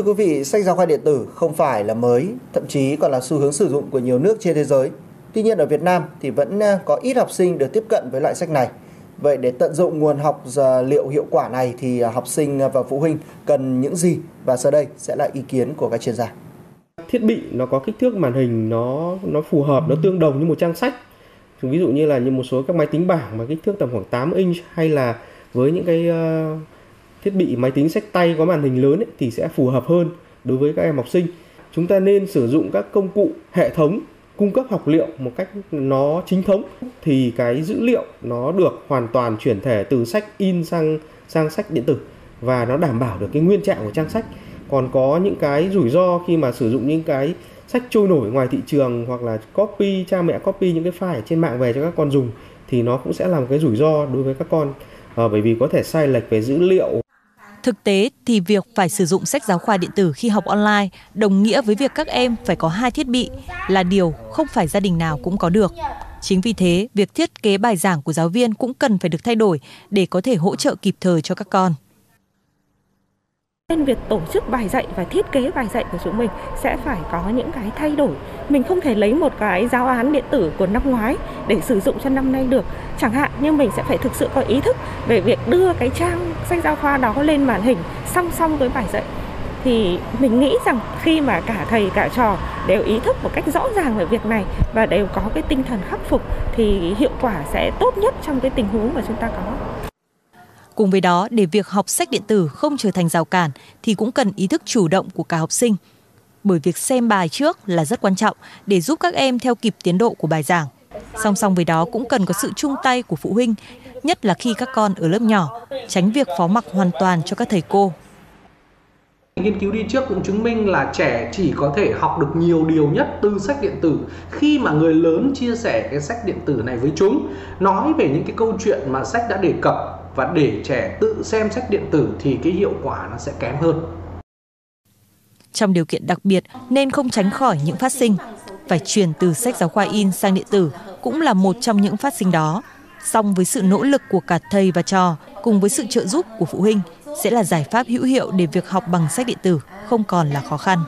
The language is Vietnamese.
Thưa quý vị, sách giáo khoa điện tử không phải là mới, thậm chí còn là xu hướng sử dụng của nhiều nước trên thế giới. Tuy nhiên ở Việt Nam thì vẫn à, có ít học sinh được tiếp cận với loại sách này. Vậy để tận dụng nguồn học à, liệu hiệu quả này thì à, học sinh và phụ huynh cần những gì? Và sau đây sẽ là ý kiến của các chuyên gia. Thiết bị nó có kích thước màn hình nó nó phù hợp, nó tương đồng như một trang sách. Ví dụ như là như một số các máy tính bảng mà kích thước tầm khoảng 8 inch hay là với những cái uh, thiết bị máy tính sách tay có màn hình lớn ấy, thì sẽ phù hợp hơn đối với các em học sinh. Chúng ta nên sử dụng các công cụ hệ thống cung cấp học liệu một cách nó chính thống thì cái dữ liệu nó được hoàn toàn chuyển thể từ sách in sang sang sách điện tử và nó đảm bảo được cái nguyên trạng của trang sách còn có những cái rủi ro khi mà sử dụng những cái sách trôi nổi ngoài thị trường hoặc là copy cha mẹ copy những cái file trên mạng về cho các con dùng thì nó cũng sẽ làm cái rủi ro đối với các con à, bởi vì có thể sai lệch về dữ liệu Thực tế thì việc phải sử dụng sách giáo khoa điện tử khi học online đồng nghĩa với việc các em phải có hai thiết bị là điều không phải gia đình nào cũng có được. Chính vì thế, việc thiết kế bài giảng của giáo viên cũng cần phải được thay đổi để có thể hỗ trợ kịp thời cho các con. Nên việc tổ chức bài dạy và thiết kế bài dạy của chúng mình sẽ phải có những cái thay đổi. Mình không thể lấy một cái giáo án điện tử của năm ngoái để sử dụng cho năm nay được. Chẳng hạn như mình sẽ phải thực sự có ý thức về việc đưa cái trang sách giáo khoa đó lên màn hình song song với bài dạy. Thì mình nghĩ rằng khi mà cả thầy, cả trò đều ý thức một cách rõ ràng về việc này và đều có cái tinh thần khắc phục thì hiệu quả sẽ tốt nhất trong cái tình huống mà chúng ta có. Cùng với đó, để việc học sách điện tử không trở thành rào cản thì cũng cần ý thức chủ động của cả học sinh. Bởi việc xem bài trước là rất quan trọng để giúp các em theo kịp tiến độ của bài giảng. Song song với đó cũng cần có sự chung tay của phụ huynh, nhất là khi các con ở lớp nhỏ, tránh việc phó mặc hoàn toàn cho các thầy cô. Nghiên cứu đi trước cũng chứng minh là trẻ chỉ có thể học được nhiều điều nhất từ sách điện tử khi mà người lớn chia sẻ cái sách điện tử này với chúng, nói về những cái câu chuyện mà sách đã đề cập và để trẻ tự xem sách điện tử thì cái hiệu quả nó sẽ kém hơn. Trong điều kiện đặc biệt nên không tránh khỏi những phát sinh. Phải chuyển từ sách giáo khoa in sang điện tử cũng là một trong những phát sinh đó. Song với sự nỗ lực của cả thầy và trò cùng với sự trợ giúp của phụ huynh sẽ là giải pháp hữu hiệu để việc học bằng sách điện tử không còn là khó khăn.